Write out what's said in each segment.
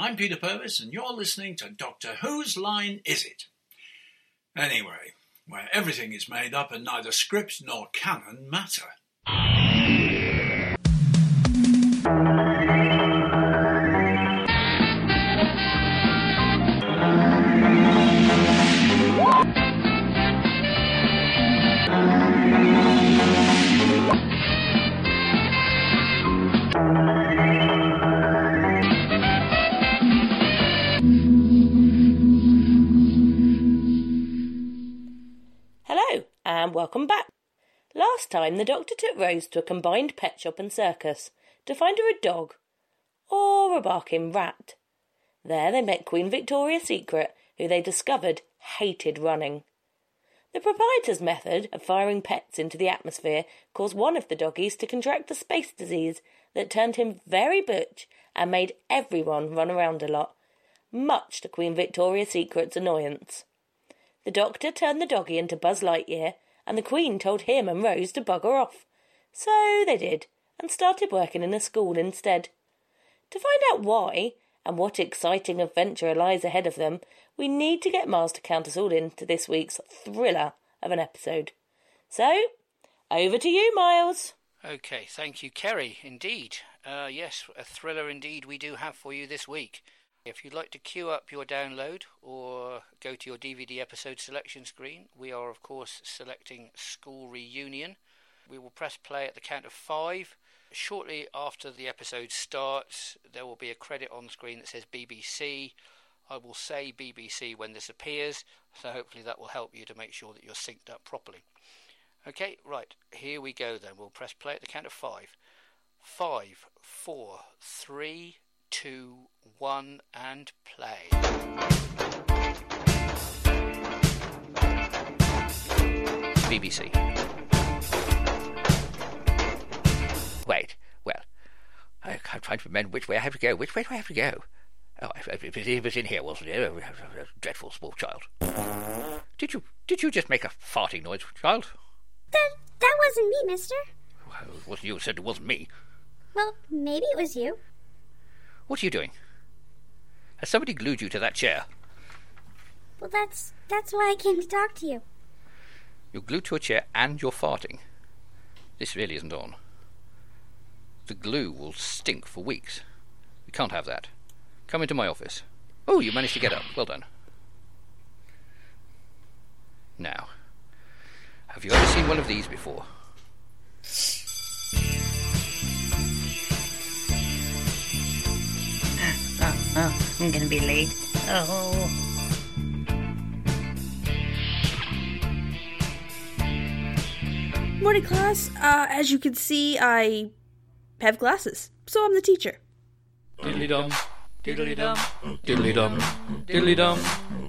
I'm Peter Purvis, and you're listening to Doctor Whose Line Is It? Anyway, where everything is made up and neither script nor canon matter. And welcome back. Last time, the doctor took Rose to a combined pet shop and circus to find her a dog or a barking rat. There they met Queen Victoria's Secret, who they discovered hated running. The proprietor's method of firing pets into the atmosphere caused one of the doggies to contract a space disease that turned him very butch and made everyone run around a lot, much to Queen Victoria's Secret's annoyance. The doctor turned the doggie into Buzz Lightyear, and the Queen told him and Rose to bugger off. So they did, and started working in a school instead. To find out why, and what exciting adventure lies ahead of them, we need to get Miles to count us all into this week's thriller of an episode. So, over to you, Miles. Okay, thank you, Kerry. Indeed. Uh, yes, a thriller indeed we do have for you this week. If you'd like to queue up your download or go to your DVD episode selection screen, we are, of course, selecting School Reunion. We will press play at the count of five. Shortly after the episode starts, there will be a credit on screen that says BBC. I will say BBC when this appears, so hopefully that will help you to make sure that you're synced up properly. Okay, right, here we go then. We'll press play at the count of five. Five, four, three, two, one, and play. BBC. Wait, well, I can't try to remember which way I have to go. Which way do I have to go? Oh, it was, it was in here, wasn't it? Oh, dreadful small child. Did you did you just make a farting noise, child? That that wasn't me, mister. Well, it wasn't you who said it wasn't me. Well, maybe it was you. What are you doing? Has somebody glued you to that chair? Well, that's that's why I came to talk to you. You're glued to a chair and you're farting. This really isn't on. The glue will stink for weeks. We can't have that. Come into my office. Oh, you managed to get up. Well done. Now, have you ever seen one of these before? I'm gonna be late. Oh. Morning, class. Uh, as you can see, I have glasses, so I'm the teacher. Diddly dum, diddly dum, diddly dum, diddly dum,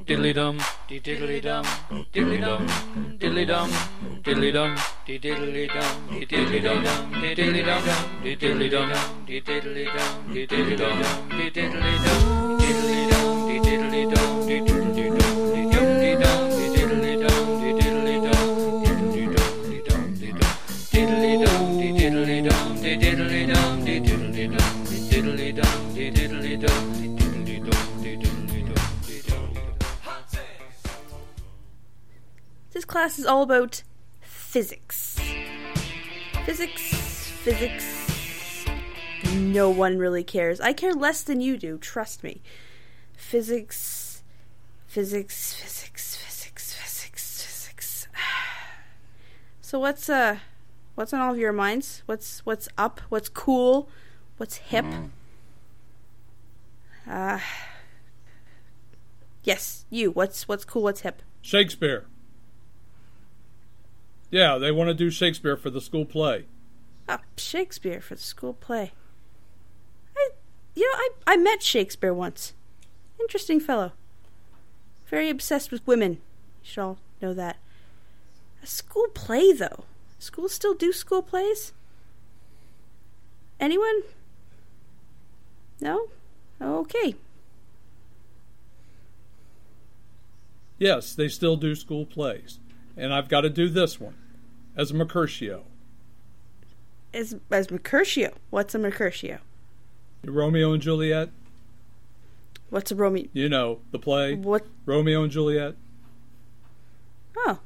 diddly dum, diddly dum, diddly dum, diddly dum, diddly dum, diddly dum, diddly dum, diddly dum, diddly dum, diddly dum, diddly dum, diddly dum, diddly dum, diddly This class is all about physics. Physics, physics. No one really cares. I care less than you do, trust me. Physics, physics, physics, physics, physics, physics. So what's uh what's on all of your minds? What's what's up? What's cool? What's hip? Uh Yes, you. What's what's cool? What's hip? Shakespeare. Yeah, they want to do Shakespeare for the school play. Uh, Shakespeare for the school play. I, you know, I, I met Shakespeare once. Interesting fellow. Very obsessed with women. You should all know that. A school play, though. Schools still do school plays? Anyone? No? Okay. Yes, they still do school plays. And I've got to do this one as Mercutio. As, as Mercutio. What's a Mercutio? Romeo and Juliet. What's a Romeo? You know, the play What? Romeo and Juliet. Oh.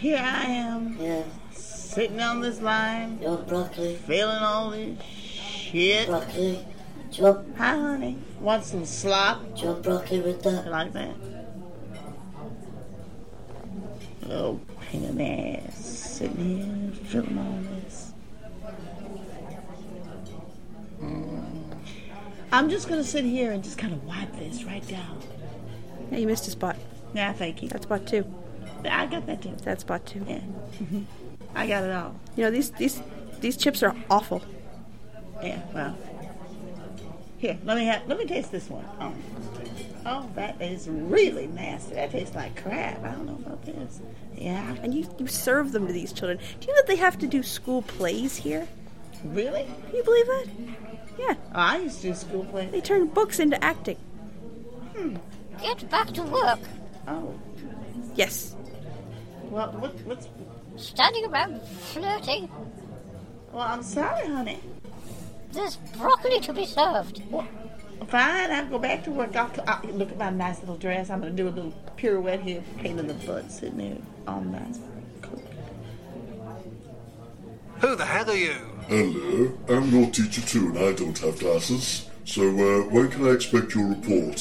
Here I am, Yeah, sitting on this line, you broccoli? feeling all this shit. Broccoli? Do you want, Hi, honey. Want some slop? do you broccoli with that? Like that? Oh, pain in the ass. Sitting here, feeling all this. Mm. I'm just gonna sit here and just kind of wipe this right down. Yeah, you missed a spot. Yeah, thank you. That spot too. I got that too. That spot too. Yeah. Mm-hmm. I got it all. You know these these these chips are awful. Yeah, well. Here, let me have let me taste this one. Oh. Oh, that is really nasty. That tastes like crap. I don't know about this. Yeah. And you you serve them to these children. Do you know that they have to do school plays here? Really? Can you believe that? Yeah, Oh, I used to do school play. they turn books into acting. Hmm. Get back to work. Oh. Yes. Well, what, what's Standing around flirting. well, I'm sorry, honey. There's broccoli to be served. Well, fine, I'll go back to work. I'll, I'll look at my nice little dress. I'm going to do a little pirouette here, pain in the butt, sitting there all nice. Cool. Who the hell are you? Hello, I'm your teacher too, and I don't have glasses. So, uh, when can I expect your report?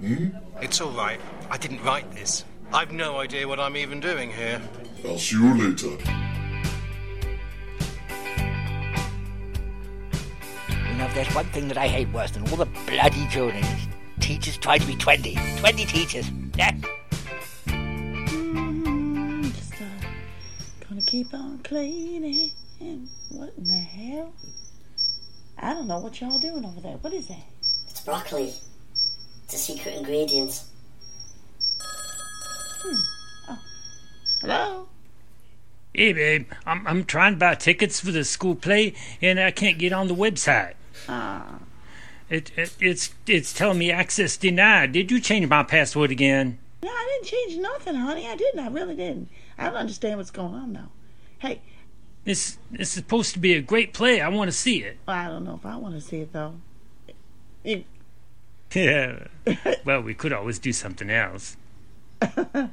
Hmm? It's all right. I didn't write this. I've no idea what I'm even doing here. I'll see you later. You know, if there's one thing that I hate worse than all the bloody children, is teachers try to be 20. 20 teachers. Yeah. Mm, just uh, gonna keep on cleaning. And what in the hell? I don't know what y'all doing over there. What is that? It's broccoli. It's a secret ingredient. Hello? Hey, babe, I'm, I'm trying to buy tickets for the school play, and I can't get on the website. Ah, It, it it's it's telling me access denied. Did you change my password again? no, I didn't change nothing, honey. I didn't. I really didn't. I don't understand what's going on though. Hey, This it's supposed to be a great play. I want to see it. I don't know if I want to see it though. You, Yeah. well, we could always do something else. no, I don't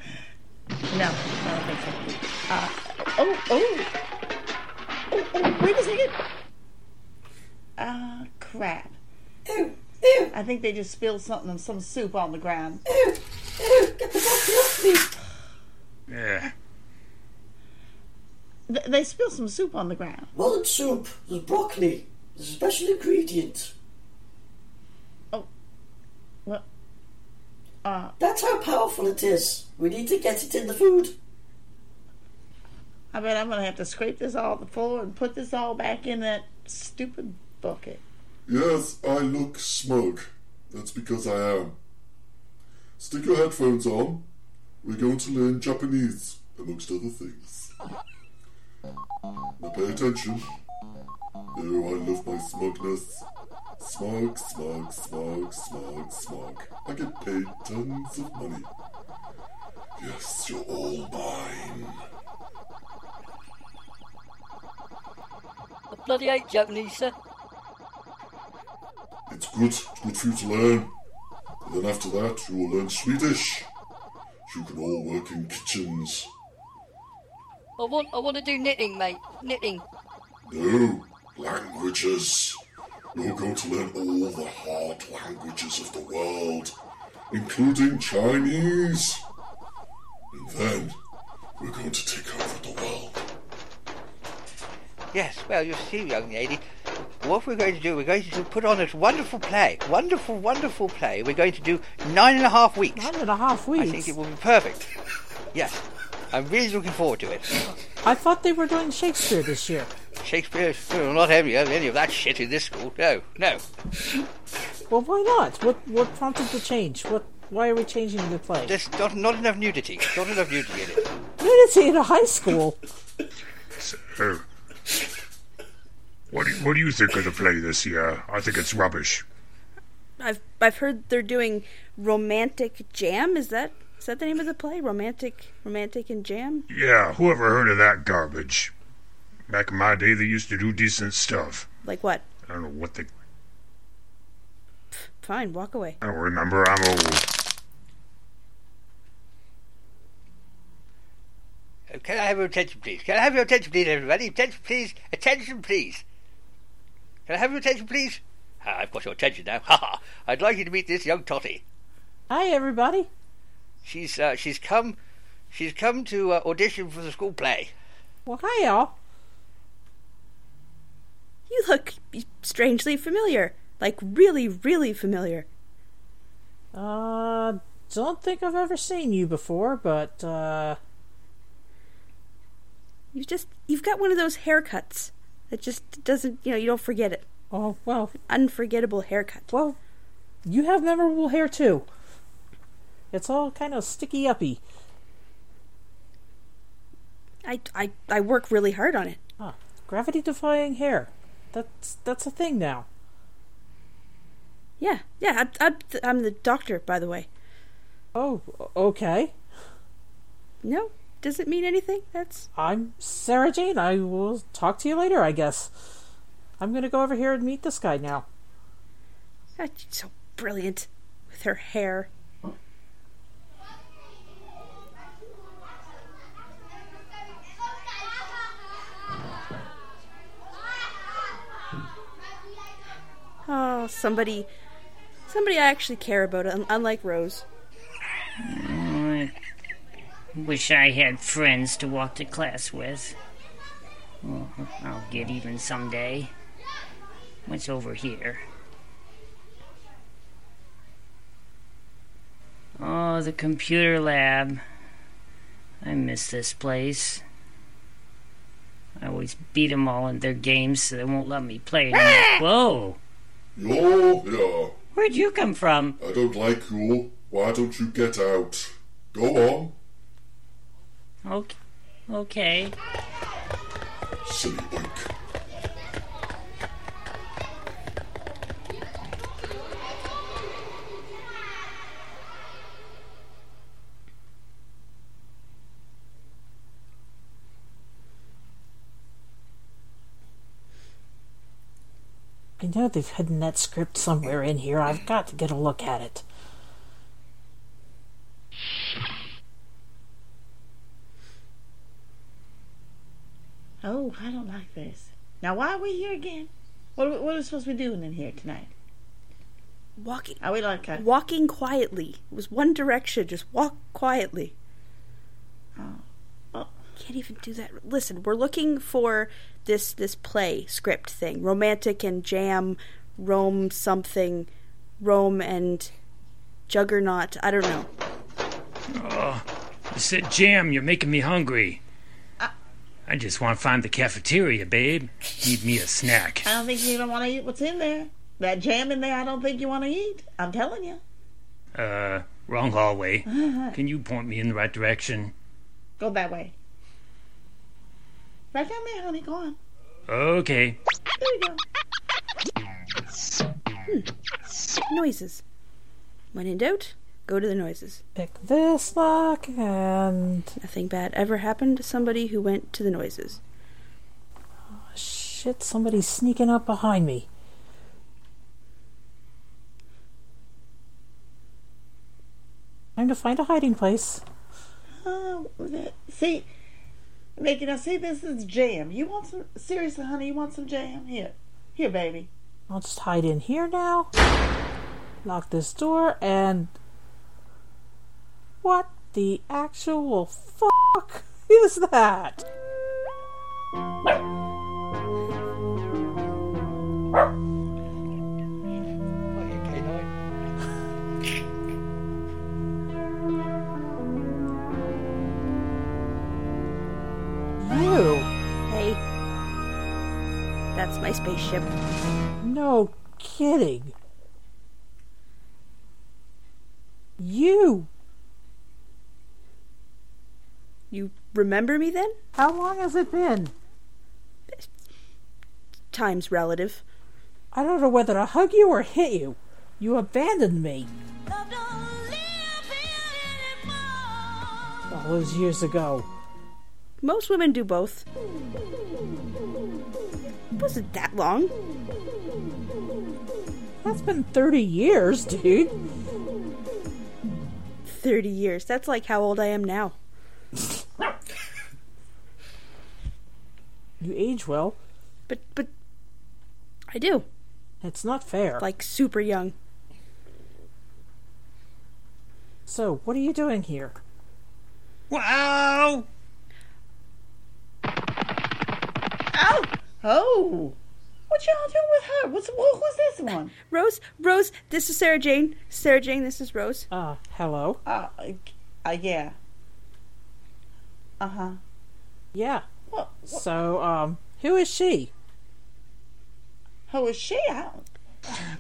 think so. Uh, oh, oh, oh, oh, wait a second. Ah, crap. I think they just spilled something, some soup on the ground. Get the bottom up to me Yeah. Th- They spill some soup on the ground. Wasn't soup, there's broccoli. There's a special ingredient. Oh. What? Uh, That's how powerful it is. We need to get it in the food. I bet I'm gonna have to scrape this all the floor and put this all back in that stupid bucket. Yes, I look smug. That's because I am. Stick your headphones on. We're going to learn Japanese, amongst other things. Now pay attention. Oh, I love my smugness. Smug, smug, smug, smug, smug. I get paid tons of money. Yes, you're all mine. I bloody hate Japanese, sir. It's good. It's good for you to learn. And then after that, you will learn Swedish. You can all work in kitchens. I want, I want to do knitting, mate. Knitting. No, languages. You're going to learn all the hard languages of the world, including Chinese. And then we're going to take over the world. Yes, well, you see, young lady, what we're going to do, we're going to put on this wonderful play. Wonderful, wonderful play. We're going to do nine and a half weeks. Nine and a half weeks. I think it will be perfect. Yes. I'm really looking forward to it. I thought they were doing Shakespeare this year. Shakespeare, will not have any uh, any of that shit in this school. No, no. Well, why not? What what prompted the change? What? Why are we changing the play? There's not, not enough nudity. Not enough nudity in it. Nudity in a high school. So, oh. what do, you, what do you think of the play this year? I think it's rubbish. I've I've heard they're doing romantic jam. Is that is that the name of the play? Romantic, romantic and jam. Yeah, whoever heard of that garbage? Back in my day, they used to do decent stuff. Like what? I don't know what they. Fine, walk away. I don't remember. I'm old. Uh, Can I have your attention, please? Can I have your attention, please, everybody? Attention, please. Attention, please. Can I have your attention, please? Ah, I've got your attention now. Ha ha! I'd like you to meet this young totty. Hi, everybody. She's uh, she's come, she's come to uh, audition for the school play. Well, hi, y'all. You look strangely familiar. Like really, really familiar. Uh, don't think I've ever seen you before, but, uh, You just you've got one of those haircuts that just doesn't you know, you don't forget it. Oh, well. Unforgettable haircut. Well, you have memorable hair, too. It's all kind of sticky uppy. I, I, I work really hard on it. Ah, gravity defying hair. That's that's a thing now. Yeah, yeah. I, I, I'm the doctor, by the way. Oh, okay. No, does it mean anything? That's I'm Sarah Jane. I will talk to you later, I guess. I'm gonna go over here and meet this guy now. ah, she's so brilliant with her hair. Oh, somebody, somebody I actually care about, un- unlike Rose. I wish I had friends to walk to class with. Well, I'll get even someday. What's over here? Oh, the computer lab. I miss this place. I always beat them all in their games, so they won't let me play anymore. Whoa! Yo, yeah. Where'd you come from? I don't like you. Why don't you get out? Go on. Okay. Okay. Silly oink. Know they've hidden that script somewhere in here. I've got to get a look at it. Oh, I don't like this. Now, why are we here again? What, are- what are we supposed to be doing in here tonight? Walking. Are we like a... Walking quietly. It was one direction. Just walk quietly. Oh. Can't even do that. Listen, we're looking for this this play script thing. Romantic and jam, Rome something, Rome and Juggernaut. I don't know. Oh, you said jam. You're making me hungry. I just want to find the cafeteria, babe. Need me a snack. I don't think you don't want to eat what's in there. That jam in there, I don't think you want to eat. I'm telling you. Uh, wrong hallway. Can you point me in the right direction? Go that way. Right down there, honey. Go on. Okay. There we go. Hmm. Noises. When in doubt, go to the noises. Pick this lock and. Nothing bad ever happened to somebody who went to the noises. Oh, Shit, somebody's sneaking up behind me. Time to find a hiding place. Oh, see, Mickey, now see, this is jam. You want some, seriously, honey, you want some jam? Here. Here, baby. I'll just hide in here now. Lock this door and. What the actual fuck is that? Spaceship. No kidding. You? You remember me then? How long has it been? Time's relative. I don't know whether to hug you or hit you. You abandoned me. All those years ago. Most women do both. Wasn't that long. That's been 30 years, dude. 30 years. That's like how old I am now. You age well. But, but, I do. It's not fair. Like super young. So, what are you doing here? Wow! Oh. What y'all doing with her? What's what, who's this one? Rose, Rose, this is Sarah Jane. Sarah Jane, this is Rose. Uh, hello? Uh, uh yeah. Uh huh. Yeah. What, So, um, who is she? Who is she? I don't.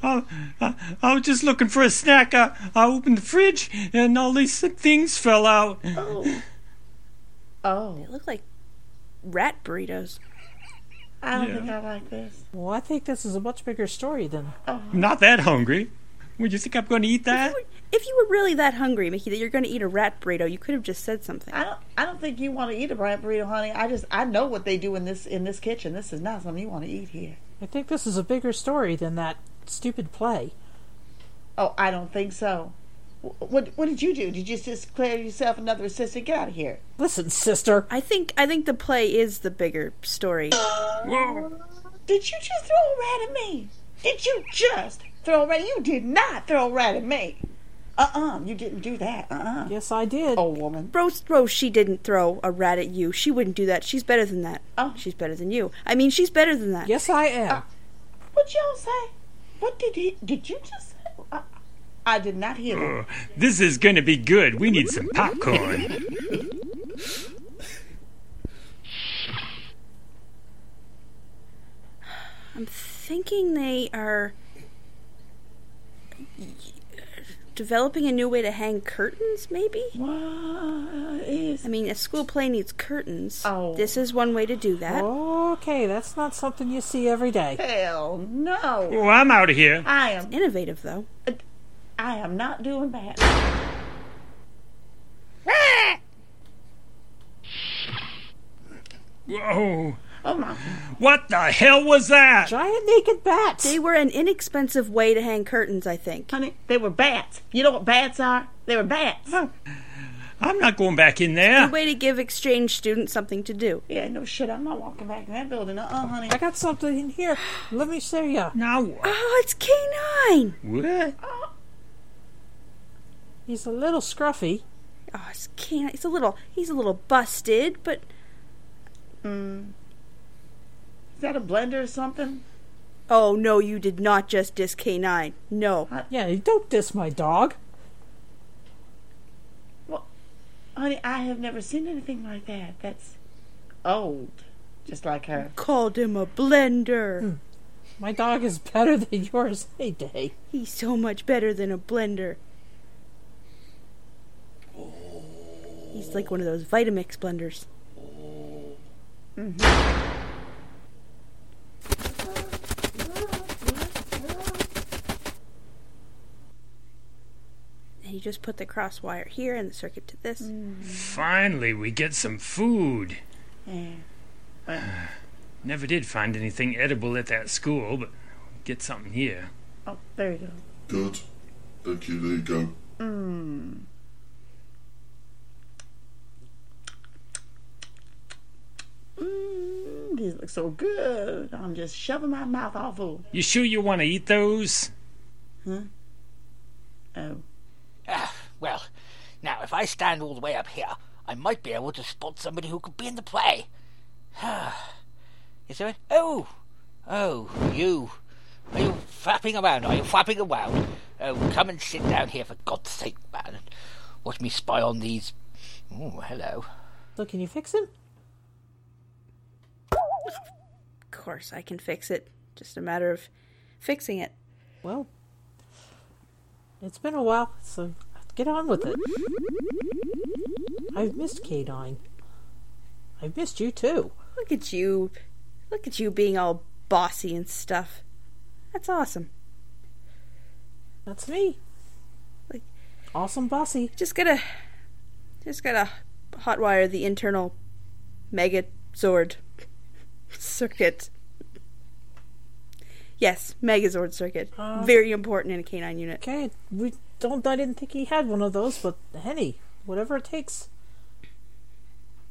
I, I, I was just looking for a snack. I, I opened the fridge and all these things fell out. Oh. Oh. They look like rat burritos. I don't Yeah. think I like this. Well, I think this is a much bigger story than. I'm not that hungry. Would you think I'm going to eat that? If you were really that hungry, Mickey, that you're going to eat a rat burrito, you could have just said something. I don't. I don't think you want to eat a rat burrito, honey. I just. I know what they do in this in this kitchen. This is not something you want to eat here. I think this is a bigger story than that stupid play. Oh, I don't think so. Wh- What What did you do? Did you just declare yourself another assistant? Get out of here. Listen, sister. I think I think the play is the bigger story. Did you just throw a rat at me? Did you just throw a rat? You did not throw a rat at me. Uh uh you didn't do that. Uh uh Yes, I did. Old woman. Rose, Rose, she didn't throw a rat at you. She wouldn't do that. She's better than that. Oh. She's better than you. I mean, she's better than that. Yes, I am. What y'all say? What did he? Did you just say? I, I did not hear that. Oh, this is going to be good. We need some popcorn. I'm thinking they are developing a new way to hang curtains, maybe? What is. I mean, a school play needs curtains. Oh. This is one way to do that. Okay, that's not something you see every day. Hell no. Well, I'm out of here. I am. Innovative, though. Uh, I am not doing that. Whoa. Oh my. What the hell was that? Giant naked bats. They were an inexpensive way to hang curtains, I think. Honey, they were bats. You know what bats are? They were bats. I'm not going back in there. A way to give exchange students something to do. Yeah, no shit. I'm not walking back in that building. Uh uh honey. I got something in here. Let me show you. Now, Oh, it's K9! what? He's a little scruffy. Oh, it's K9. He's a little, he's a little busted, but Mm. Is that a blender or something? oh no, you did not just diss K9. No. Yeah, you don't diss my dog. Well, honey, I have never seen anything like that. That's old. Just like her. Called him a blender. My dog is better than yours any day. He's so much better than a blender. He's like one of those Vitamix blenders. Mm-hmm. And you just put the cross wire here and the circuit to this. Finally, we get some food. Yeah. Uh, never did find anything edible at that school, but get something here. Oh, there you go. Good. Thank you, there you go. Mmm. These look so good. I'm just shoving my mouth all full. You sure you want to eat those? Huh? Oh. Ah, well, now if I stand all the way up here, I might be able to spot somebody who could be in the play. Is there? A... Oh, oh, you. Are you flapping around? Are you flapping around? Oh, come and sit down here for God's sake, man, watch me spy on these. Oh, hello. So, can you fix him? Of course, I can fix it. Just a matter of fixing it. Well, it's been a while, so get on with it. I've missed K9. I've missed you too. Look at you. Look at you being all bossy and stuff. That's awesome. That's me. Like awesome bossy. Just gotta just gotta hotwire the internal Megazord circuit. Yes, Megazord circuit. Uh, Very important in a canine unit. Okay, we don't. I didn't think he had one of those, but Henny, whatever it takes.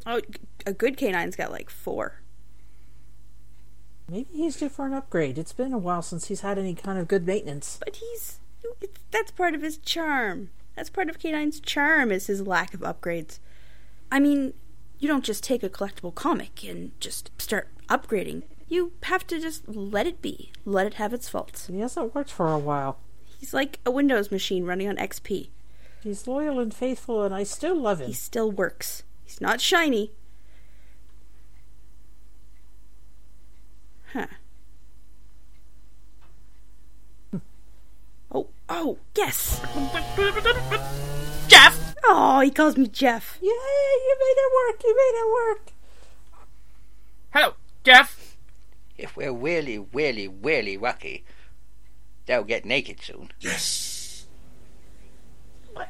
Oh, a good canine's got like four. Maybe he's due for an upgrade. It's been a while since he's had any kind of good maintenance. But he's it's, that's part of his charm. That's part of K9's charm is his lack of upgrades. I mean, you don't just take a collectible comic and just start upgrading. You have to just let it be. Let it have its faults. He hasn't worked for a while. He's like a Windows machine running on XP. He's loyal and faithful, and I still love him. He still works. He's not shiny. Huh. oh, oh, yes! Jeff! Oh, he calls me Jeff. Yay, you made it work! You made it work! Hello, Jeff. If we're really, really, really lucky, they'll get naked soon. Yes. What?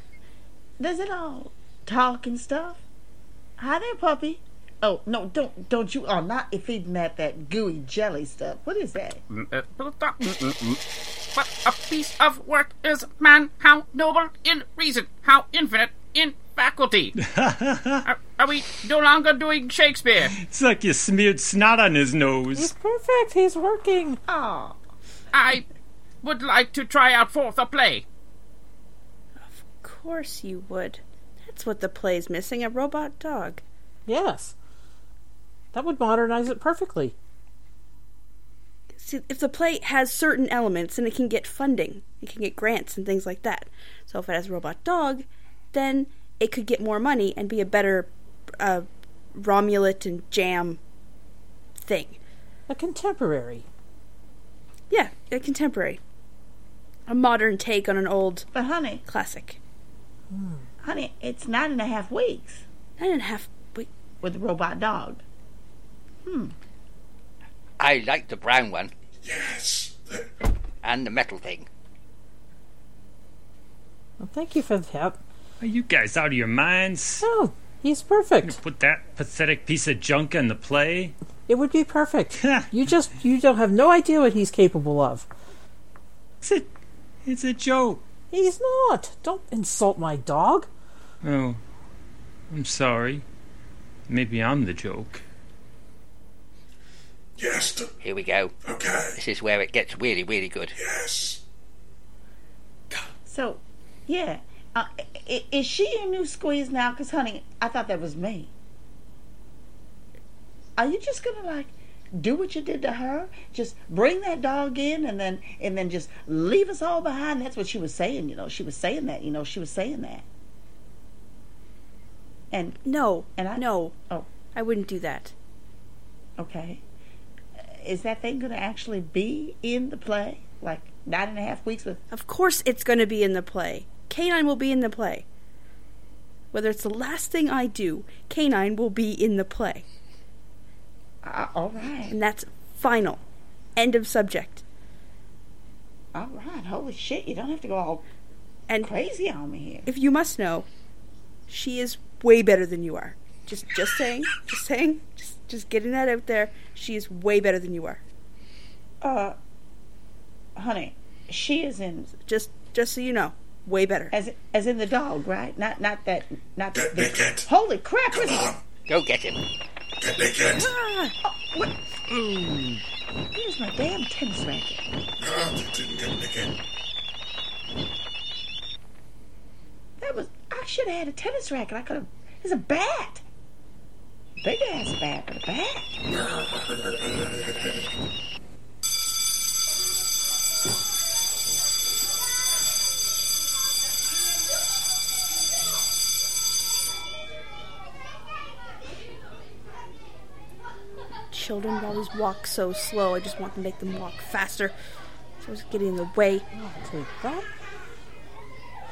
Does it all talk and stuff? Hi there, puppy. Oh no, don't don't you? Oh, not if feeding that that gooey jelly stuff. What is that? Mm, uh, what mm, mm, a piece of work is man! How noble in reason! How infinite in faculty! are, are we no longer doing Shakespeare? It's like you smeared snot on his nose. He's perfect. He's working. Oh, I would like to try out for the play. Of course you would. That's what the play's missing a robot dog. Yes. That would modernize it perfectly. See, if the play has certain elements, then it can get funding. It can get grants and things like that. So if it has a robot dog, then it could get more money and be a better uh, Romulet and Jam thing. A contemporary. Yeah, a contemporary. A modern take on an old but honey, classic. honey, it's nine and a half weeks Nine and a half. Wait, with the robot dog. Hmm. I like the brown one. Yes. And the metal thing. Well, thank you for that. Are you guys out of your minds? No, he's perfect. Put that pathetic piece of junk in the play? It would be perfect. you just you don't have no idea what he's capable of. It's a, it's a joke. He's not. Don't insult my dog. Oh, I'm sorry. Maybe I'm the joke. Yes. t- Here we go. Okay. This is where it gets really, really good. Yes. So, yeah, uh, is she your new squeeze now? Cause honey, I thought that was me. Are you just gonna like do what you did to her? Just bring that dog in and then and then just leave us all behind? That's what she was saying. You know, she was saying that. You know, she was saying that. And no, and I no. Oh, I wouldn't do that. okay. Is that thing gonna actually be in the play? Like nine and a half weeks with Of course it's going to be in the play. K9 will be in the play. Whether it's the last thing I do, K9 will be in the play. Uh, all right. And that's final. End of subject. All right. Holy shit! You don't have to go all and crazy on me here. If you must know, she is way better than you are. Just just saying, just saying, just just getting that out there. She is way better than you are. Uh, honey, she is in Just just so you know, way better. as as in the dog, right? Not not that not Get the, naked. Holy crap! Come on. Go get him. Get naked. Ah, oh, what? Here's my damn tennis racket. Ah, you didn't get naked. That was I should have had a tennis racket. I could have. It's a bat. Big ass bat, but a bat. Children always walk so slow. I just want to make them walk faster. So I was getting in the way. Take that.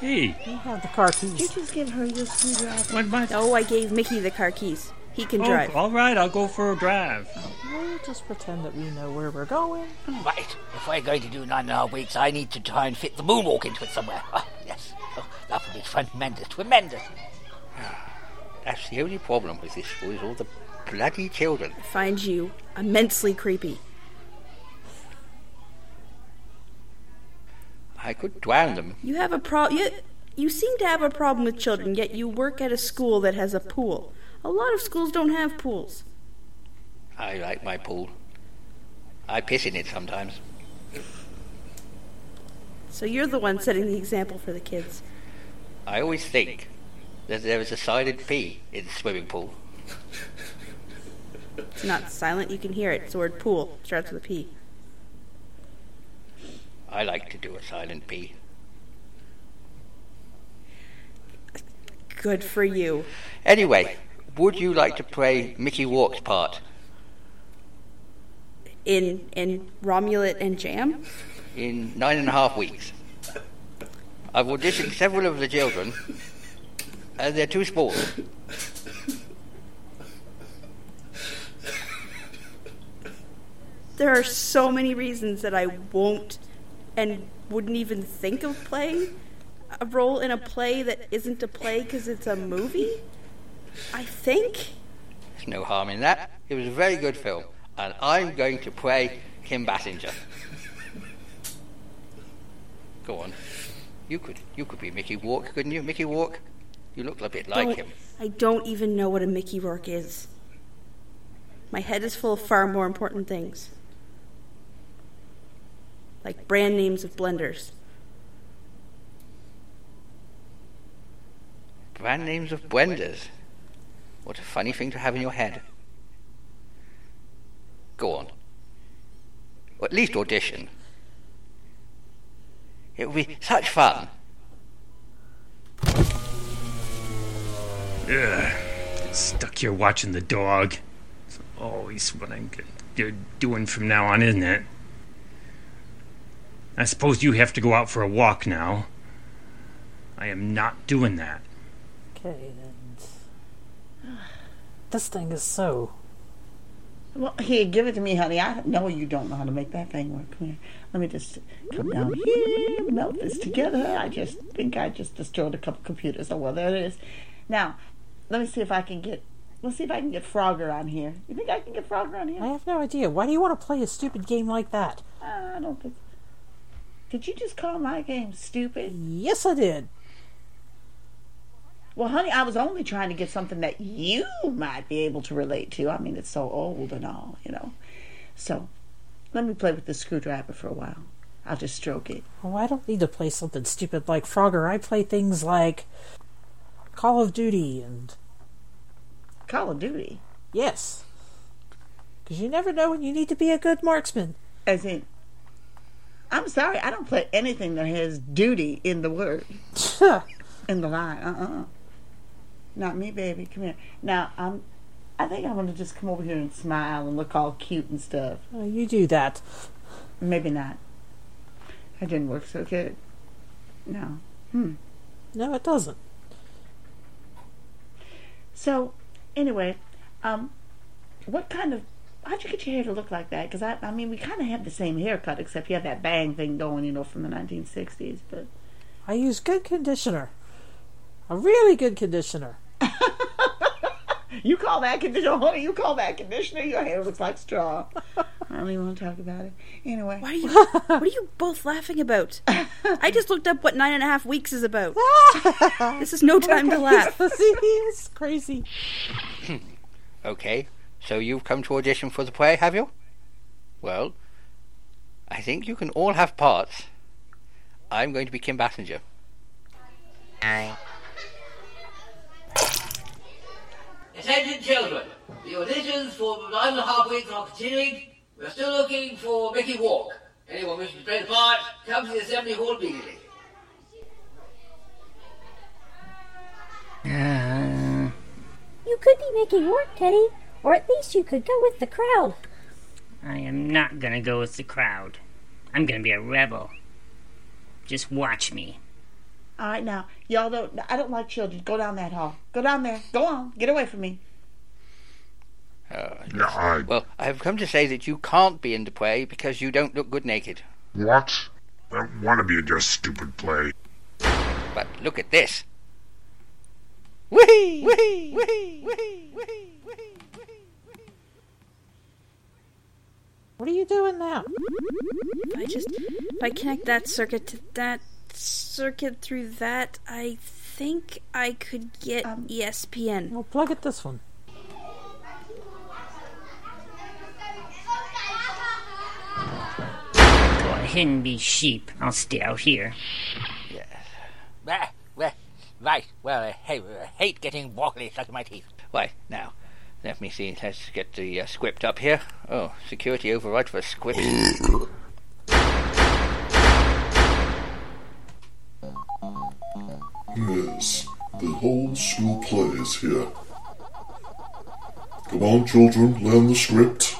Hey, You have the car keys. Did you just give her your screwdriver? what, what? No, I gave Mickey the car keys. He can Oh, drive. all right, I'll go for a drive. We'll just pretend that we know where we're going. Right. If we're going to do nine and a half weeks, I need to try and fit the moonwalk into it somewhere. Oh, yes. Oh, that would be tremendous. Tremendous. That's the only problem with this school is all the bloody children. I find you immensely creepy. I could drown them. You have a pro. You, you seem to have a problem with children, yet you work at a school that has a pool. A lot of schools don't have pools. I like my pool. I piss in it sometimes. So you're the one setting the example for the kids. I always think that there is a silent P in the swimming pool. It's not silent, you can hear it. It's the word pool. Starts with a P. I like to do a silent P. Good for you. Anyway, would you like to play Mickey Rourke's part In in Romulet and Jam? in nine and a half weeks? I've auditioned several of the children, and they're too small. There are so many reasons that I won't and wouldn't even think of playing a role in a play that isn't a play because it's a movie. I think. There's no harm in that. It was a very good film, and I'm going to play Kim Basinger. Go on. You could you could be Mickey Rourke, couldn't you? Mickey Rourke? You look a bit like Don't- him. I don't even know what a Mickey Rourke is. My head is full of far more important things. Like brand names of blenders. Brand names of blenders. What a funny thing to have in your head. Go on. Or at least audition. It would be such fun. Ugh. Stuck here watching the dog. It's always what I'm doing from now on, isn't it? I suppose you have to go out for a walk now. I am not doing that. Okay, then. This thing is so. Well, here, give it to me, honey. I know you don't know how to make that thing work. Come here. Let me just come down here, melt this together. I just think I just destroyed a couple computers. Oh, well, there it is. Now, let me see if I can get. Let's see if I can get Frogger on here. You think I can get Frogger on here? I have no idea. Why do you want to play a stupid game like that? I don't think. Did you just call my game stupid? Yes, I did. Well, honey, I was only trying to get something that you might be able to relate to. I mean, it's so old and all, you know. So, let me play with the screwdriver for a while. I'll just stroke it. Oh, I don't need to play something stupid like Frogger. I play things like Call of Duty and. Call of Duty? Yes. Because you never know when you need to be a good marksman. As in, I'm sorry, I don't play anything that has duty in the word. in the line. Uh uh Not me, baby. Come here. Now, I'm. I think I'm gonna just come over here and smile and look all cute and stuff. Oh, you do that. Maybe not. That didn't work so good. No. Hmm. No, it doesn't. So, anyway, um, what kind of how'd you get your hair to look like that? Because I, I mean, we kind of have the same haircut, except you have that bang thing going, you know, from the 1960s. But I use good conditioner. A really good conditioner. you call that conditioner? Honey, you call that conditioner? Your hair looks like straw. I don't even want to talk about it. Anyway, What are you what are you both laughing about? I just looked up what nine and a half weeks is about. this is no time to laugh. See, it's crazy. Okay, so you've come to audition for the play, have you? Well, I think you can all have parts. I'm going to be Kim Basinger. Attention children, the auditions for nine and a half weeks are continuing. We're still looking for Mickey Rourke. Anyone wishing to play the part, come to the assembly hall immediately. Uh, you could be making work, Teddy. Or at least you could go with the crowd. I am not gonna go with the crowd. I'm gonna be a rebel. Just watch me. all right, now y'all don't. I don't like children. Go down that hall. Go down there. Go on. Get away from me. Uh, yes. Well, I have come to say that you can't be in the play because you don't look good naked. What? I don't want to be in your stupid play. But look at this. Whee! Whee! Whee! Whee! Whee! What are you doing now? If I just if I connect that circuit to that circuit through that, I think I could get E ESPN. Well, plug it this one. Go ahead and be sheep. I'll stay out here. Ah, well, right. Well, I hate, getting broccoli stuck in my teeth. Why, now, let me see. Let's get the uh, script up here. Oh, security override for script. Yes, the whole school play is here. Come on, children, learn the script.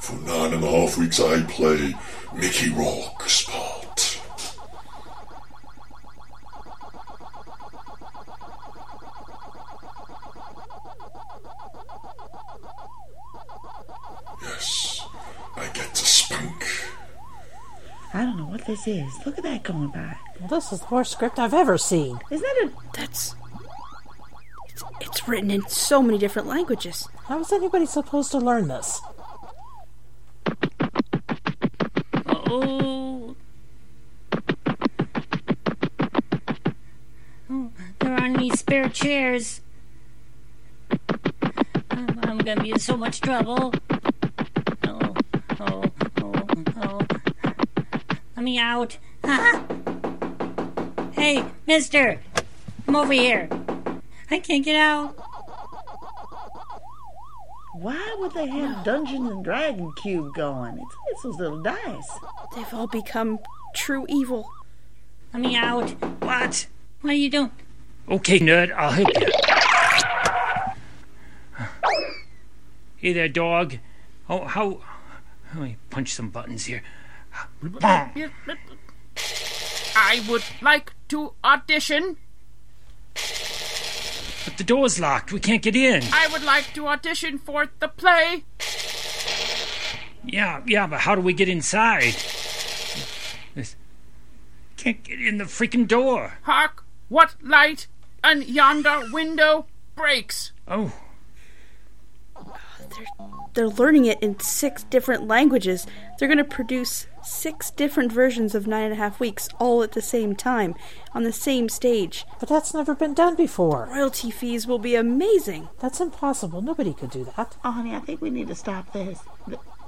For nine and a half weeks, I play Mickey Rourke's this is. Look at that going by. Well, this is the worst script I've ever seen. Isn't that a. That's. It's, it's written in so many different languages. How is anybody supposed to learn this? Oh. Oh, there aren't any spare chairs. I'm, I'm gonna be in so much trouble. Oh, oh. Let me out. Hey, mister! Come over here. I can't get out. Why would they have Dungeons and Dragon Cube going? It's, it's those little dice. They've all become true evil. Let me out. What? What are you doing? Okay, nerd, I'll help you. Hey there, dog. Oh, how. Let me punch some buttons here. I would like to audition. But the door's locked. We can't get in. I would like to audition for the play. Yeah, yeah, but how do we get inside? Can't get in the freaking door. Hark! What light and yonder window breaks? Oh, They're learning it in six different languages. They're going to produce six different versions of Nine and a Half Weeks all at the same time on the same stage. But that's never been done before. Royalty fees will be amazing. That's impossible. Nobody could do that. Oh, honey, I think we need to stop this.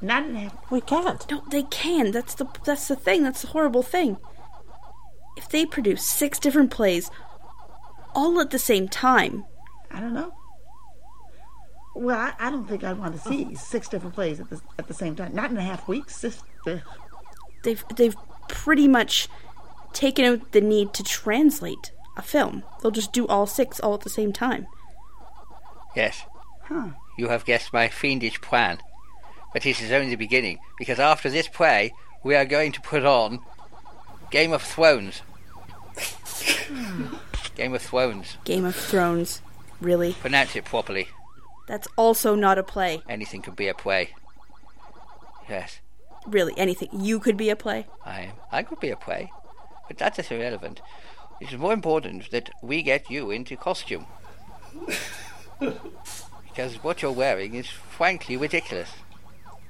Not in half. We can't. No, they can. That's the that's the thing. That's the horrible thing. If they produce six different plays all at the same time, I don't know. Well, I, I don't think I'd want to see six different plays at the at the same time. Not in a half weeks. Just, uh, they've they've pretty much taken out the need to translate a film. They'll just do all six all at the same time. Yes, huh. you have guessed my fiendish plan. But this is only the beginning, because after this play, we are going to put on Game of Thrones. Game of Thrones. Game of Thrones. Really? Pronounce it properly. That's also not a play. Anything could be a play. Yes, Really, anything. You could be a play. I am. I could be a play. But that is irrelevant. It is more important that we get you into costume. because what you're wearing is frankly ridiculous.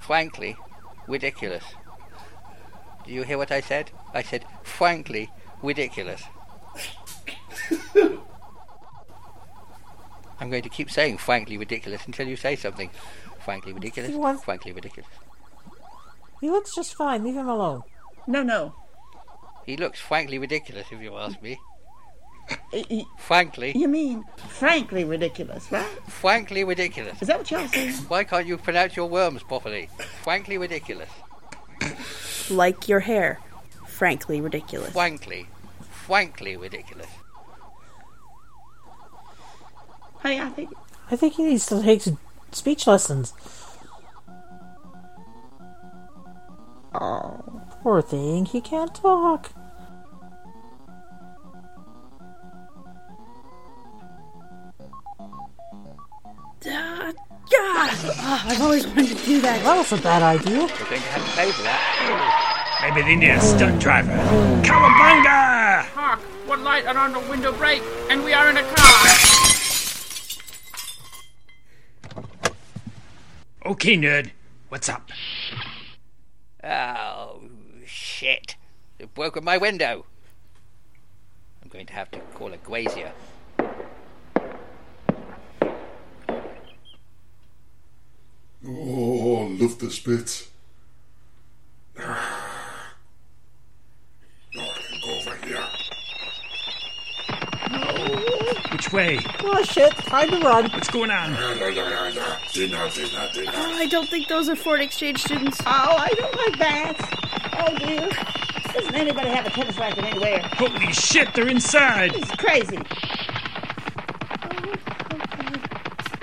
Frankly ridiculous. Do you hear what I said? I said frankly ridiculous. I'm going to keep saying frankly ridiculous until you say something. Frankly ridiculous. You want- Frankly ridiculous. He looks just fine. Leave him alone. no, no. He looks frankly ridiculous, if you ask me. Y- y- Frankly, You mean frankly ridiculous, right? frankly ridiculous. Is that what y'all saying? Why can't you pronounce your worms properly? Frankly ridiculous. Like your hair. Frankly ridiculous. Frankly, frankly ridiculous. Honey, I think I think he needs to take speech lessons. Oh, Poor thing. He can't talk. God! Ah, I've always wanted to do that. That was a bad idea. We're going to have to pay for that. maybe they need a stunt driver. Cowabunga! Hark! What light and on the window break? And we are in a car! Okay, nerd. What's up? Oh, shit. They've broken my window. I'm going to have to call a grazier. Oh, I love this bit. Ah. Which way? Oh shit! Time to run. What's going on? Oh, I don't think those are foreign exchange students. Oh, I don't like bats. Oh dear. Doesn't anybody have a tennis racket anywhere? Holy shit, they're inside! It's crazy.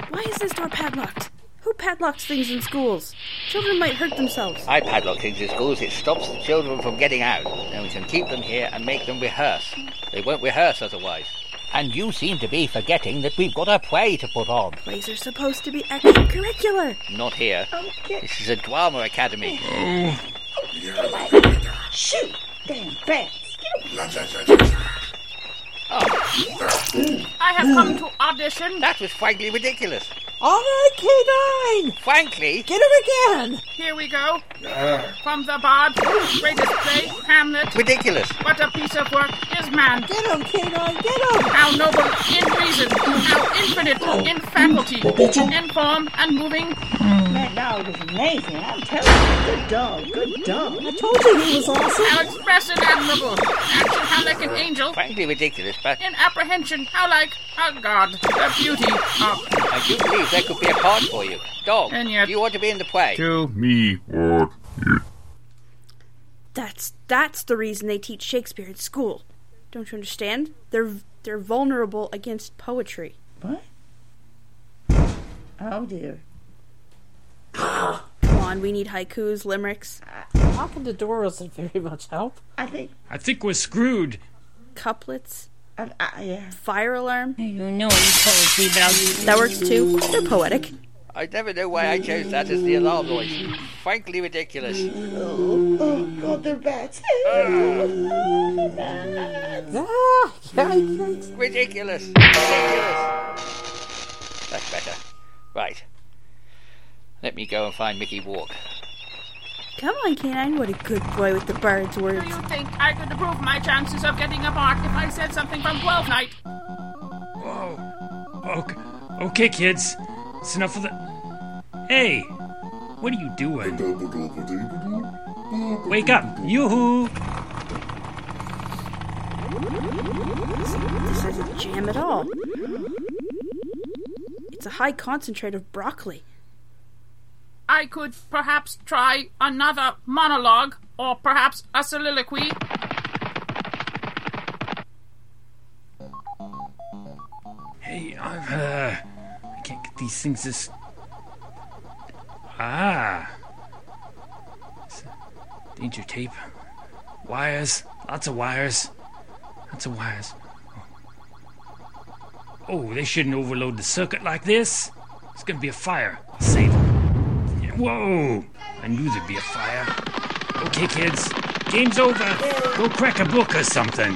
Why is this door padlocked? Who padlocks things in schools? Children might hurt themselves. I padlock things in schools. It stops the children from getting out. Then we can keep them here and make them rehearse. They won't rehearse otherwise. And you seem to be forgetting that we've got a play to put on. Plays are supposed to be extracurricular. Not here. Oh, this is a drama academy. Oh. Shoot! Damn bats. I have come to audition. That was frankly ridiculous. All right, K9! Frankly, Get him again! Here we go. From the Bard, greatest play, Hamlet. ridiculous. What a piece of work is man. Get him, K9, get him! How noble in reason, how infinite in faculty, in form and moving. Hmm. That dog is amazing. I'm telling you. Good dog. Good dog. I told you he was awesome. How express and admirable. Action, how like an angel. Frankly ridiculous, but In apprehension, how like a god. The beauty of. I do believe there could be a part for you. Dog, And yet- do you want to be in the play? Tell me what That's that's the reason they teach Shakespeare in school. Don't you understand? They're they're vulnerable against poetry. What? Oh dear. Come on, we need haikus, limericks, Locking the door doesn't very much help. I think. I think we're screwed. couplets, I, I, yeah. fire alarm. You know poetry about That works too. They're poetic. I never know why I chose that as the alarm noise. Frankly ridiculous. Oh, oh God, they're bats. Ah, yikes. Ridiculous. Ridiculous. That's better. Right. Let me go and find Mickey Rourke. Come on, K9. What a good boy with the bird's Do you think I could improve my chances of getting a part if I said something from Twelfth Night? Oh, oh, okay, okay, kids. It's enough of the. Hey, what are you doing? Wake up! Yoo-hoo! This isn't jam at all. It's a high concentrate of broccoli. I could perhaps try another monologue, or perhaps a soliloquy. Hey, I've, uh, I can't get these things this. Ah. Danger tape. Wires. Lots of wires. Lots of wires. Oh, they shouldn't overload the circuit like this. It's gonna be a fire. I'll save them. Yeah, Whoa! I knew there'd be a fire. Okay, kids. Game's over. Go crack a book or something.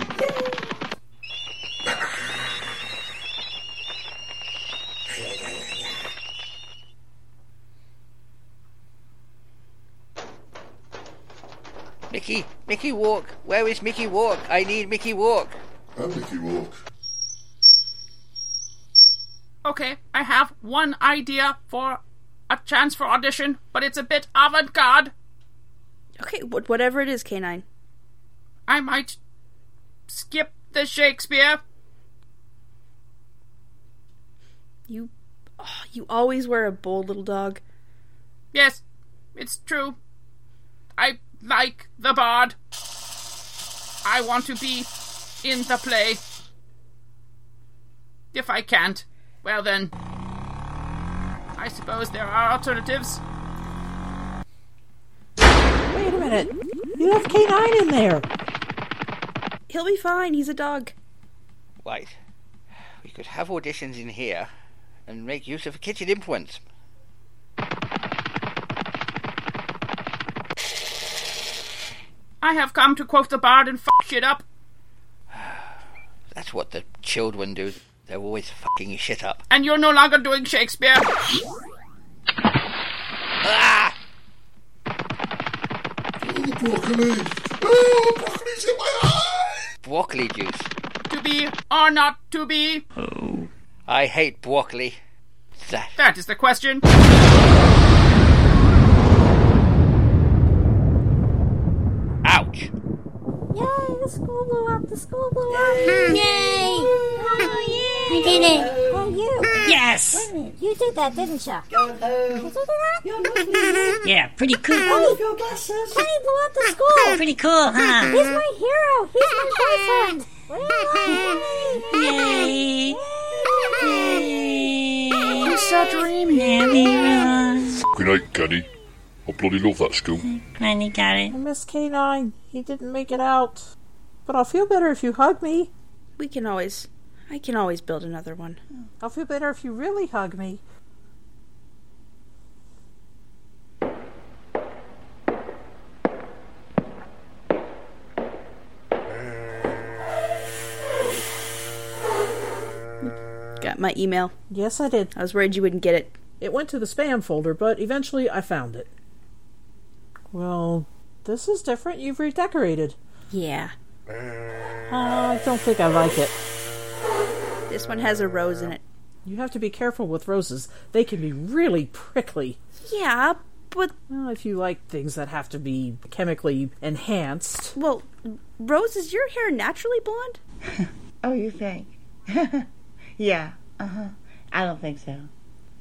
Mickey, Mickey Rourke. Where is Mickey Rourke? I need Mickey Rourke. I'm Mickey Rourke. Okay, I have one idea for a chance for audition, but it's a bit avant garde. Okay, wh- whatever it is, K9. I might skip the Shakespeare. You, oh, you always wear a bold little dog. Yes, it's true. I like the bard. I want to be in the play. If I can't, well then. I suppose there are alternatives. Wait a minute. You have K9 in there. He'll be fine. He's a dog. Wait. We could have auditions in here and make use of a kitchen implements. I have come to quote the bard and fuck shit up. That's what the children do. They're always fucking shit up. And you're no longer doing Shakespeare. Ah! broccoli. Oh, broccoli's in my eye. Broccoli juice. To be or not to be? Oh. I hate broccoli. That. That is the question. Ouch. Yay, the school blew up, the school blew up. Yay! Oh, yay! We did it. Oh, you. Yes. Wait a minute, you did that, didn't you? Go home. You did that? Yeah, pretty cool. Oh, your glasses. Kenny blew up the school. Oh, pretty cool, huh? He's my hero. He's my boyfriend. Yay! I'm so dreamy. Everyone. Good night, Kenny. I bloody love that school. Glad you got it. I miss K9. He didn't make it out. But I'll feel better if you hug me. We can always. I can always build another one. I'll feel better if you really hug me. Got my email. Yes, I did. I was worried you wouldn't get it. It went to the spam folder, but eventually I found it. Well, this is different. You've redecorated. Yeah. Uh, I don't think I like it. This one has a rose in it. You have to be careful with roses. They can be really prickly. Yeah, but. Well, if you like things that have to be chemically enhanced. Well, Rose, is your hair naturally blonde? Oh, you think? yeah. Uh huh. I don't think so.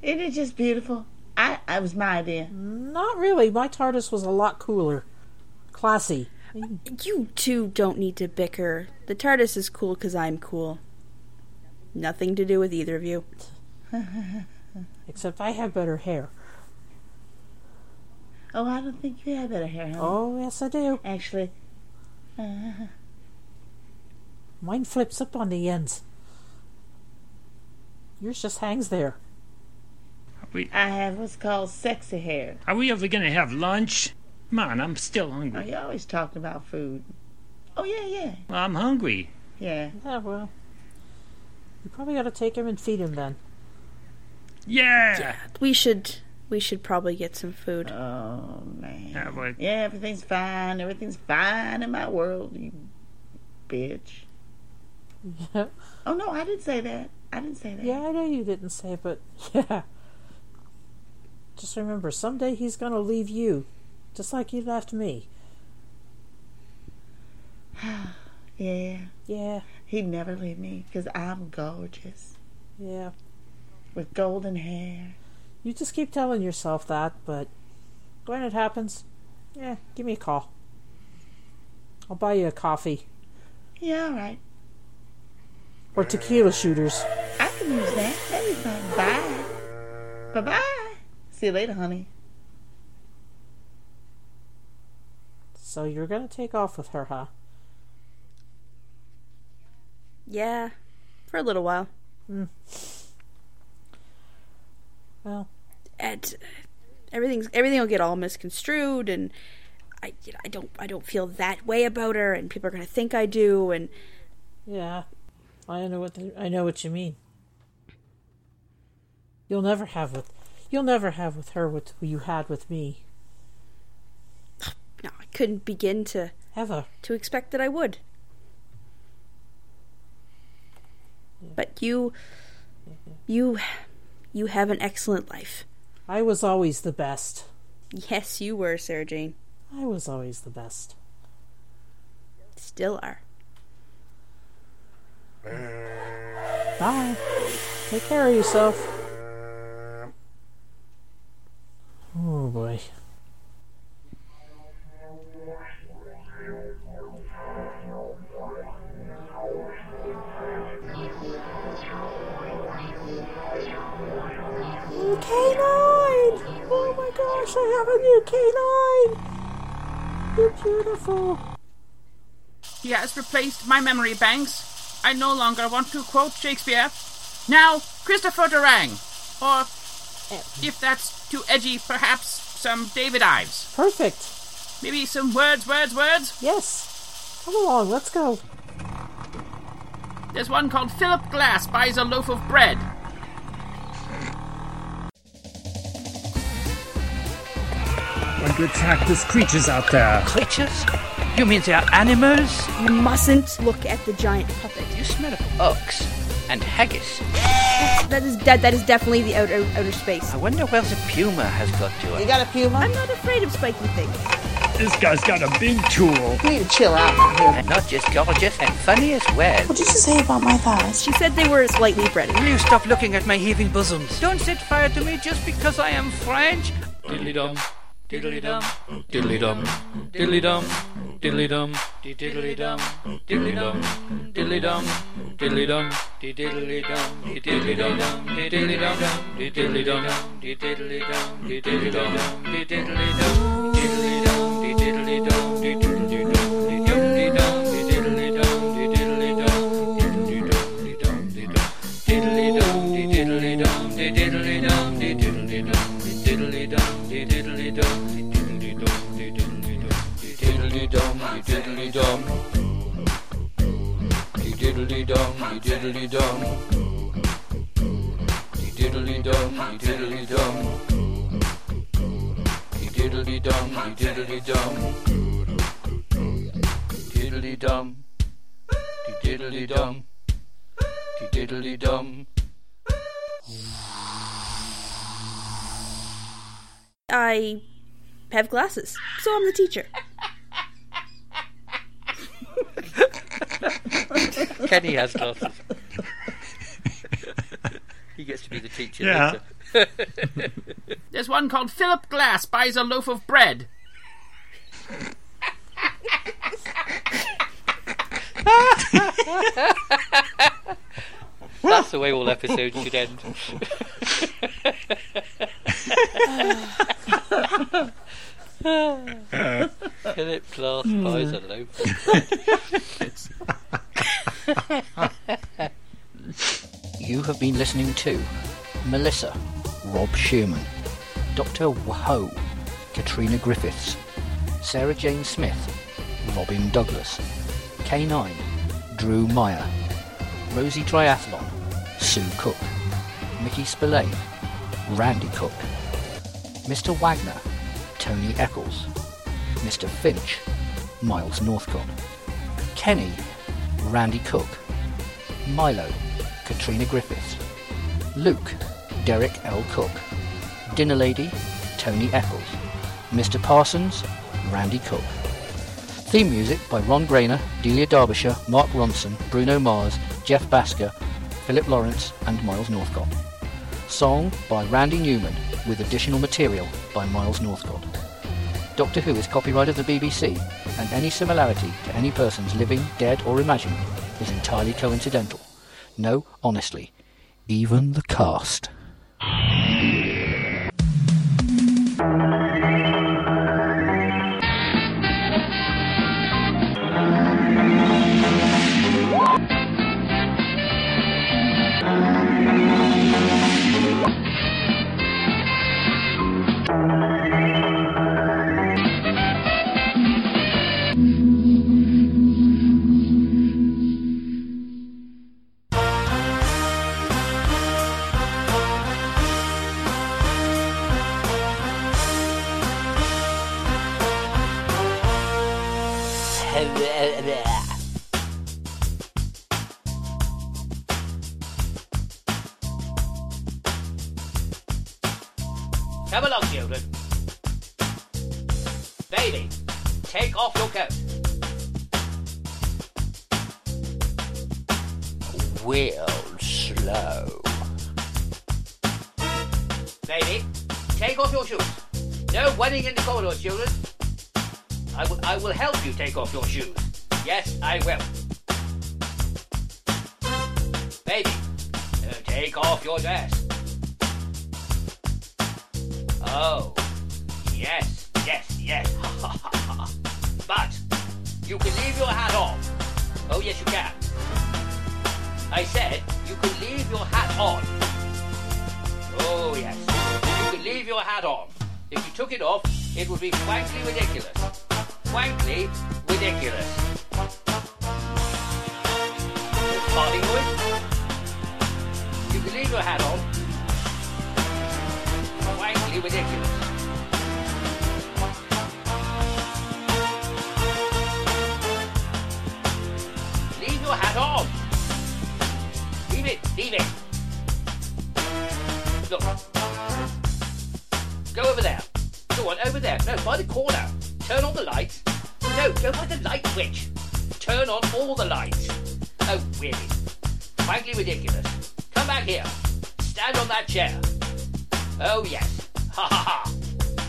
Isn't it just beautiful. I. It was my idea. Not really. My TARDIS was a lot cooler. Classy. You two don't need to bicker. The TARDIS is cool because I'm cool. Nothing to do with either of you. Except I have better hair. Oh, I don't think you have better hair, honey. Oh, yes, I do. Actually, uh, Mine flips up on the ends. Yours just hangs there. We, I have what's called sexy hair. are we ever gonna have lunch? Come on, I'm still Oh, hungry. you always talking about food. Oh, yeah, yeah. Well, I'm hungry. Yeah. Yeah, well. You probably got to take him and feed him then. Yeah. yeah We should. We should probably get some food. Oh, man. Yeah, well, Yeah, everything's fine. Everything's fine in my world, you bitch. Yeah. Oh, no, I didn't say that. I didn't say that. Yeah, I know you didn't say it, but yeah. Just remember, someday he's going to leave you, just like he left me. Yeah. Yeah, He'd never leave me because I'm gorgeous yeah. with golden hair. You just keep telling yourself that, but when it happens, yeah, give me a call. I'll buy you a coffee Yeah, all right. or tequila shooters. I can use that. That'd be fine. Bye. Bye bye. See you later, honey. So you're going to take off with her, huh? Yeah, for a little while. Mm. Well, And uh, everything's everything will get all misconstrued, and I you know, I don't I don't feel that way about her, and people are gonna think I do, and yeah. I know what the, I know what you mean. You'll never have with you'll never have with her what you had with me. no, I couldn't begin to Ever. to expect that I would. But you, you, you have an excellent life. I was always the best. Yes, you were, Sarah Jane. I was always the best. Still are. Bye. Take care of yourself. Uh, oh boy. I have a new K9! You're beautiful. He has replaced my memory banks. I no longer want to quote Shakespeare. Now, Christopher Durang. Or, if that's too edgy, perhaps some David Ives. Perfect. Maybe some words, words, words? Yes. Come along, let's go. There's one called Philip Glass buys a loaf of bread. Trying to attack those creatures out there. Creatures? You mean they are animals? You mustn't look at the giant puppet. You smell of ox and haggis. That is that, that is definitely the outer outer space. I wonder where the puma has got to. You got a puma? I'm not afraid of spiky things. This guy's got a big tool. You need to chill out out here. And not just gorgeous and funny as well. What did you say about my thighs? She said they were slightly breaded. Will you stop looking at my heaving bosoms? Don't set fire to me just because I am French. Diddly dum, diddly dum, diddly dum, diddly dum, diddly dum, diddly dum, diddly dum, diddly dum, diddly dum, diddly dum, diddly dum, diddly dum, diddly dum, diddly dum, diddly dum, diddly dum, diddly dum, diddly dum, diddly dum. Diddly dum, diddly dum. Diddly dum, diddly dum. Diddly dum, diddly dum. Diddly dum, diddly dum. Diddly dum. I have glasses, so I'm the teacher. Kenny has glasses. he gets to be the teacher Yeah. later. There's one called Philip Glass buys a loaf of bread. That's the way all episodes should end. Philip Glass hmm. buys a loaf. you have been listening to Melissa, Rob Shearman, Dr. Whoa, Katrina Griffiths, Sarah Jane Smith, Robin Douglas, K9, Drew Meyer, Rosie Triathlon, Sue Cook, Mickey Spillane, Randy Cook, Mr. Wagner, Tony Eccles, Mr. Finch, Miles Northcott, Kenny, Randy Cook, Milo, Katrina Griffiths, Luke, Derek L. Cook, Dinner Lady, Tony Eccles, Mr. Parsons, Randy Cook. Theme music by Ron Grainer, Delia Derbyshire, Mark Ronson, Bruno Mars, Jeff Bhasker, Philip Lawrence, and Miles Northcott. Song by Randy Newman, with additional material by Miles Northcott. Doctor Who is copyright of the BBC, and any similarity to any persons living, dead, or imagined is entirely coincidental. No, honestly, even the cast. Real slow. Baby, take off your shoes. No running in the corridor, children. I will, I will help you take off your shoes. Yes, I will. Baby, uh, take off your dress. Oh, yes, yes, yes. but you can leave your hat on. Oh, yes, you can. I said you could leave your hat on. Oh, yes. You could leave your hat on. If you took it off, it would be frankly ridiculous. Frankly ridiculous. Parting wood? You can leave your hat on. Frankly ridiculous. No, by the corner. Turn on the light. No, go by the light switch. Turn on all the lights. Oh, really? Frankly ridiculous. Come back here. Stand on that chair. Oh, yes. Ha ha ha.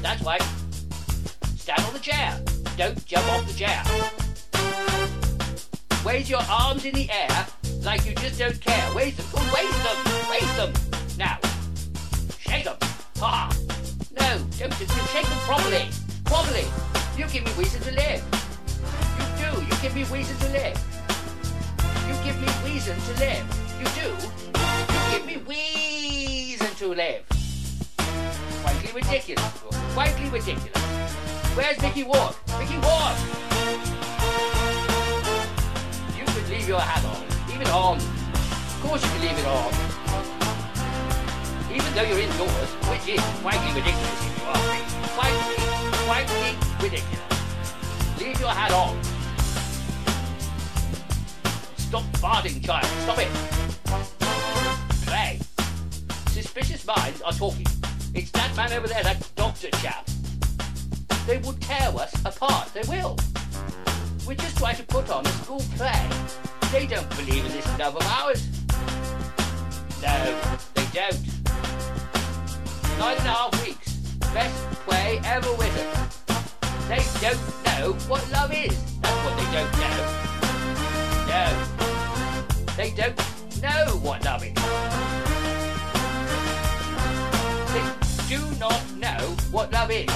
That's right. Stand on the chair. Don't jump off the chair. Raise your arms in the air like you just don't care. Raise them. Raise them. Raise them. Now. Shake them. Ha ha. Don't, shake them properly. Properly. You give me reason to live. You do. You give me reason to live. You give me reason to live. You do. You give me reason to live. Frankly ridiculous. Frankly ridiculous. Where's Mickey Ward? Mickey Ward! You could leave your hat on. Leave it on. Of course you can leave it on. Even though you're indoors, which is frankly ridiculous if you me. Frankly, frankly ridiculous. Leave your hat on. Stop farting, child. Stop it. Play. Suspicious minds are talking. It's that man over there, that doctor chap. They would tear us apart. They will. We're just trying to put on a school play. They don't believe in this love of ours. No, they don't. Nine and a half weeks. Best play ever written. They don't know what love is. That's what they don't know. No. They don't know what love is. They do not know what love is.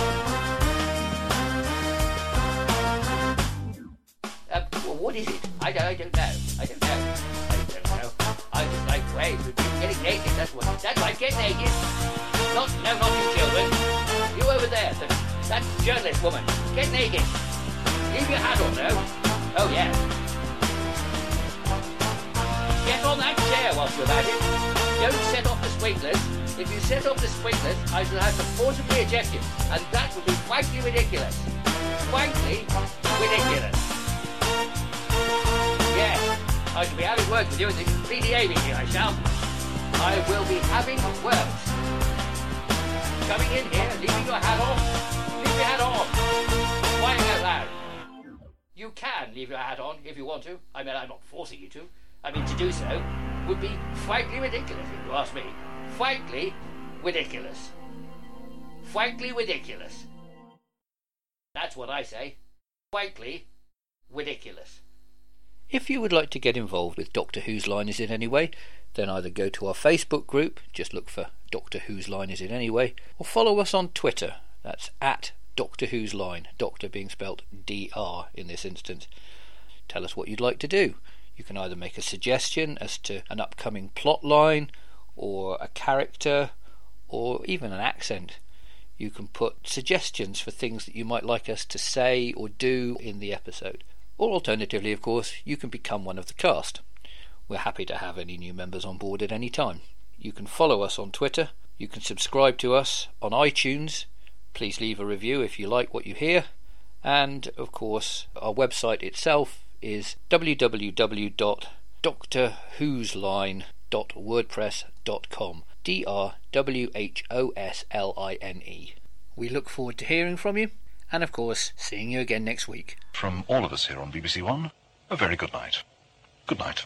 Uh, well, what is it? I don't, I don't know. I don't know. I don't know. I just like of getting naked. That's what. That's why I get naked. Not, no, not you children. You over there, that, that journalist woman. Get naked. Leave your hat on, though. Oh, yeah. Get on that chair whilst you're at it. Don't set off the sprinklers. If you set off the sprinklers, I shall have to forcibly eject you, and that would be frankly ridiculous. Frankly ridiculous. Yes, I shall be having words with you in the PTA meeting, I shall. I will be having words. Coming in here, leaving your hat on. Leave your hat on. Crying out loud. You can leave your hat on if you want to. I mean, I'm not forcing you to. I mean, to do so would be frankly ridiculous, if you ask me. Frankly ridiculous. Frankly ridiculous. That's what I say. Frankly ridiculous. If you would like to get involved with Doctor Who's Line Is It Anyway, then either go to our Facebook group, just look for Doctor Who's Line Is It Anyway, or follow us on Twitter. That's at Doctor Who's Line, Doctor being spelt DR in this instance. Tell us what you'd like to do. You can either make a suggestion as to an upcoming plot line, or a character, or even an accent. You can put suggestions for things that you might like us to say or do in the episode. Or alternatively, of course, you can become one of the cast. We're happy to have any new members on board at any time. You can follow us on Twitter. You can subscribe to us on iTunes. Please leave a review if you like what you hear. And of course, our website itself is www.doctorwhosline.wordpress.com. D R W H O S L I N E. We look forward to hearing from you and, of course, seeing you again next week. From all of us here on BBC One, a very good night. Good night.